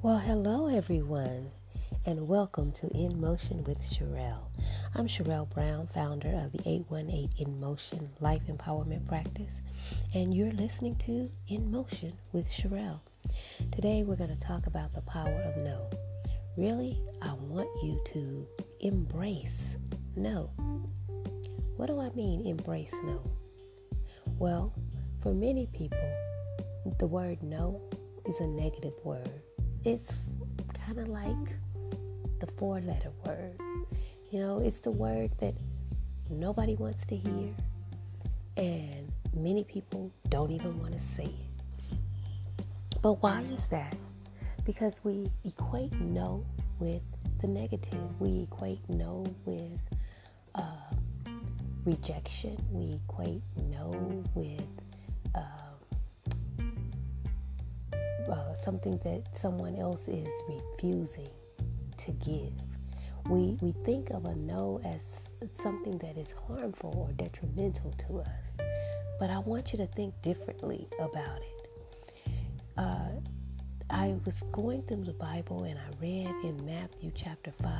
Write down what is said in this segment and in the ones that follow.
Well, hello everyone, and welcome to In Motion with Sherelle. I'm Sherelle Brown, founder of the 818 In Motion Life Empowerment Practice, and you're listening to In Motion with Sherelle. Today we're going to talk about the power of no. Really, I want you to embrace no. What do I mean, embrace no? Well, for many people, the word no is a negative word it's kind of like the four letter word. You know, it's the word that nobody wants to hear, and many people don't even want to say it. But why is that? Because we equate no with the negative. We equate no with uh, rejection. We equate no with uh, something that someone else is refusing to give. We, we think of a no as something that is harmful or detrimental to us. But I want you to think differently about it. Uh, I was going through the Bible and I read in Matthew chapter 5,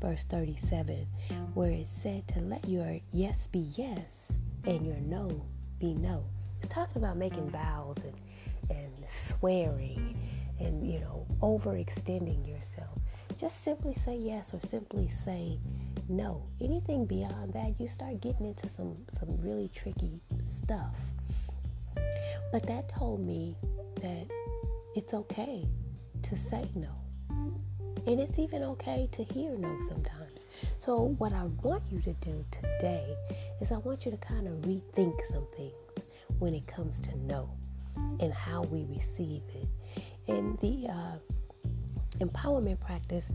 verse 37, where it said to let your yes be yes and your no be no. It's talking about making vows and swearing and you know overextending yourself. Just simply say yes or simply say no. Anything beyond that you start getting into some some really tricky stuff. But that told me that it's okay to say no. And it's even okay to hear no sometimes. So what i want you to do today is i want you to kind of rethink some things when it comes to no and how we receive it. In the uh, empowerment practice,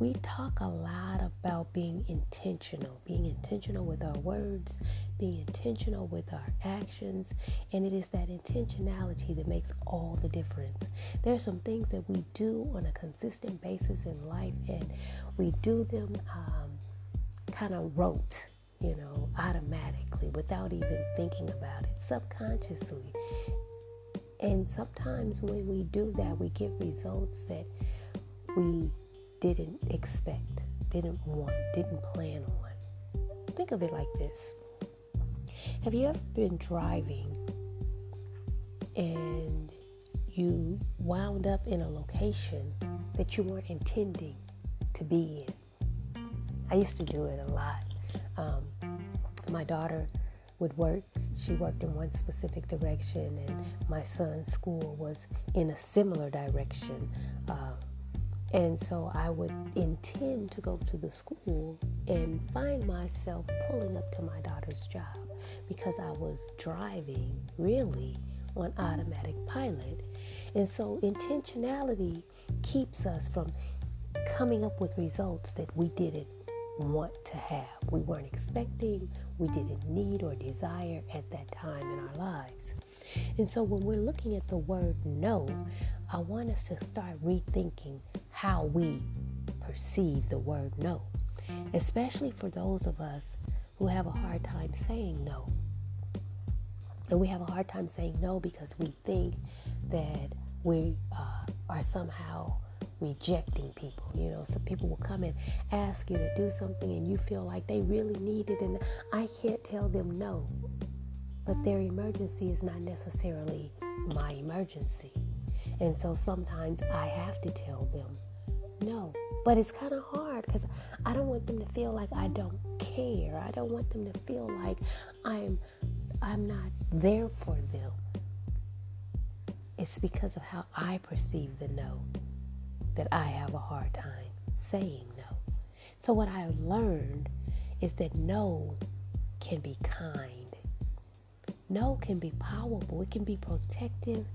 we talk a lot about being intentional, being intentional with our words, being intentional with our actions, and it is that intentionality that makes all the difference. There are some things that we do on a consistent basis in life, and we do them um, kind of rote, you know, automatically without even thinking about it, subconsciously. And sometimes when we do that, we get results that we didn't expect, didn't want, didn't plan on. Think of it like this Have you ever been driving and you wound up in a location that you weren't intending to be in? I used to do it a lot. Um, my daughter would work she worked in one specific direction, and my son's school was in a similar direction. Uh, and so I would intend to go to the school and find myself pulling up to my daughter's job because I was driving really on automatic pilot. And so intentionality keeps us from coming up with results that we didn't want to have. We weren't expecting, we didn't need or desire at that time in our lives. And so when we're looking at the word no, I want us to start rethinking how we perceive the word no, especially for those of us who have a hard time saying no. And we have a hard time saying no because we think that we uh, are somehow rejecting people. You know, some people will come and ask you to do something and you feel like they really need it and I can't tell them no. But their emergency is not necessarily my emergency. And so sometimes I have to tell them no. But it's kind of hard because I don't want them to feel like I don't care. I don't want them to feel like I'm I'm not there for them. It's because of how I perceive the no that I have a hard time saying no. So, what I have learned is that no can be kind. No can be powerful. It can be protective.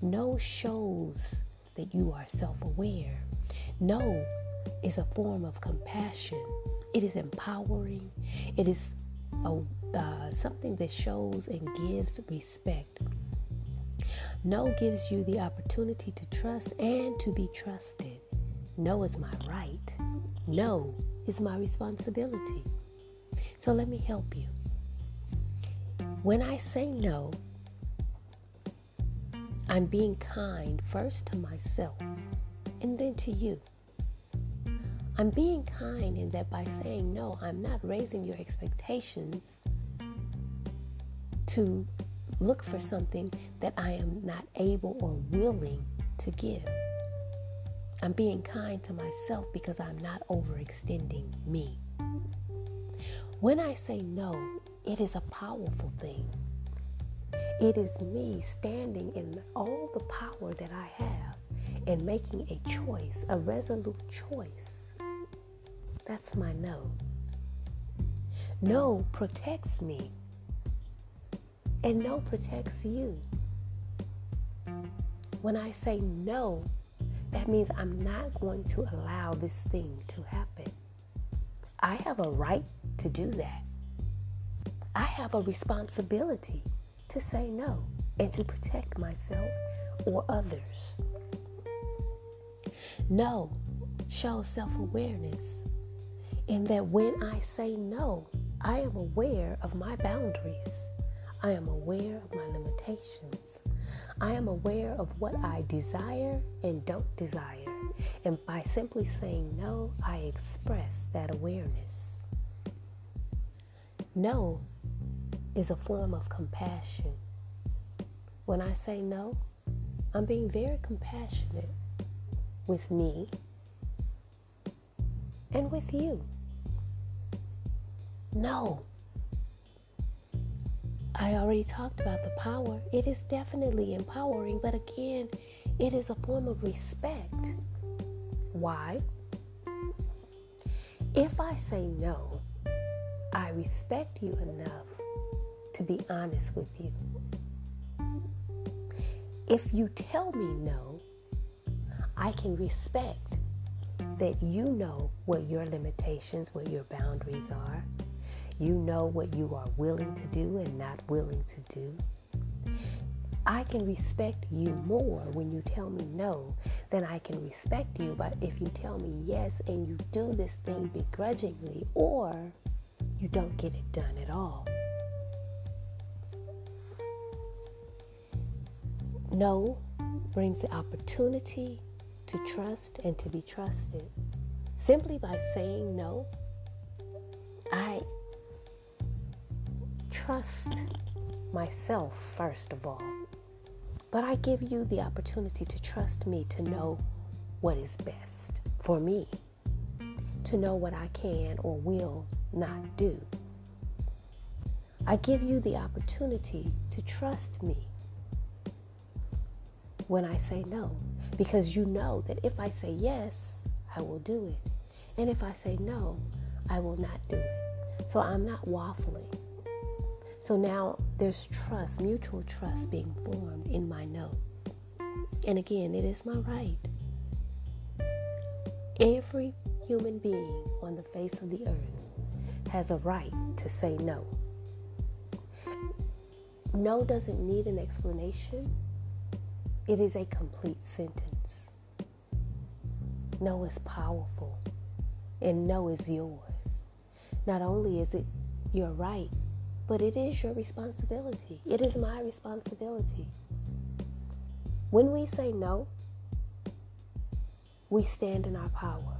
No shows that you are self aware. No is a form of compassion. It is empowering. It is a, uh, something that shows and gives respect. No gives you the opportunity to trust and to be trusted. No is my right. No is my responsibility. So let me help you. When I say no, I'm being kind first to myself and then to you. I'm being kind in that by saying no, I'm not raising your expectations to look for something that I am not able or willing to give. I'm being kind to myself because I'm not overextending me. When I say no, it is a powerful thing. It is me standing in all the power that I have and making a choice, a resolute choice. That's my no. No protects me, and no protects you. When I say no, that means I'm not going to allow this thing to happen. I have a right to do that. I have a responsibility to say no and to protect myself or others. No shows self awareness in that when I say no, I am aware of my boundaries. I am aware of my limitations. I am aware of what I desire and don't desire. And by simply saying no, I express that awareness. No is a form of compassion. When I say no, I'm being very compassionate with me and with you. No. I already talked about the power. It is definitely empowering, but again, it is a form of respect. Why? If I say no, I respect you enough to be honest with you. If you tell me no, I can respect that you know what your limitations, what your boundaries are. You know what you are willing to do and not willing to do. I can respect you more when you tell me no than I can respect you but if you tell me yes and you do this thing begrudgingly or you don't get it done at all. No brings the opportunity to trust and to be trusted. Simply by saying no, trust myself first of all. But I give you the opportunity to trust me to know what is best for me, to know what I can or will not do. I give you the opportunity to trust me when I say no. Because you know that if I say yes, I will do it. And if I say no, I will not do it. So I'm not waffling. So now there's trust, mutual trust being formed in my no. And again, it is my right. Every human being on the face of the earth has a right to say no. No doesn't need an explanation. It is a complete sentence. No is powerful, and no is yours. Not only is it your right, but it is your responsibility. It is my responsibility. When we say no, we stand in our power.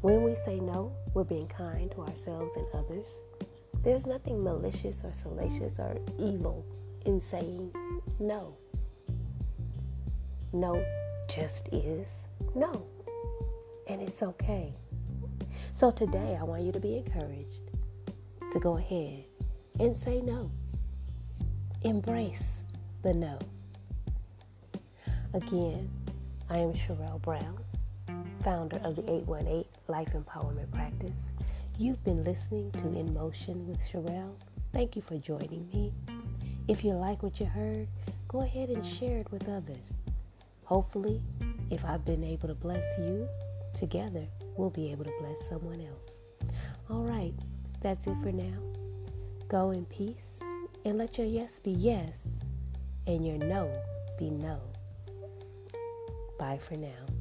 When we say no, we're being kind to ourselves and others. There's nothing malicious or salacious or evil in saying no. No just is no. And it's okay. So today, I want you to be encouraged to go ahead and say no. Embrace the no. Again, I am Sherelle Brown, founder of the 818 Life Empowerment Practice. You've been listening to In Motion with Sherelle. Thank you for joining me. If you like what you heard, go ahead and share it with others. Hopefully, if I've been able to bless you, together we'll be able to bless someone else. All right, that's it for now. Go in peace and let your yes be yes and your no be no. Bye for now.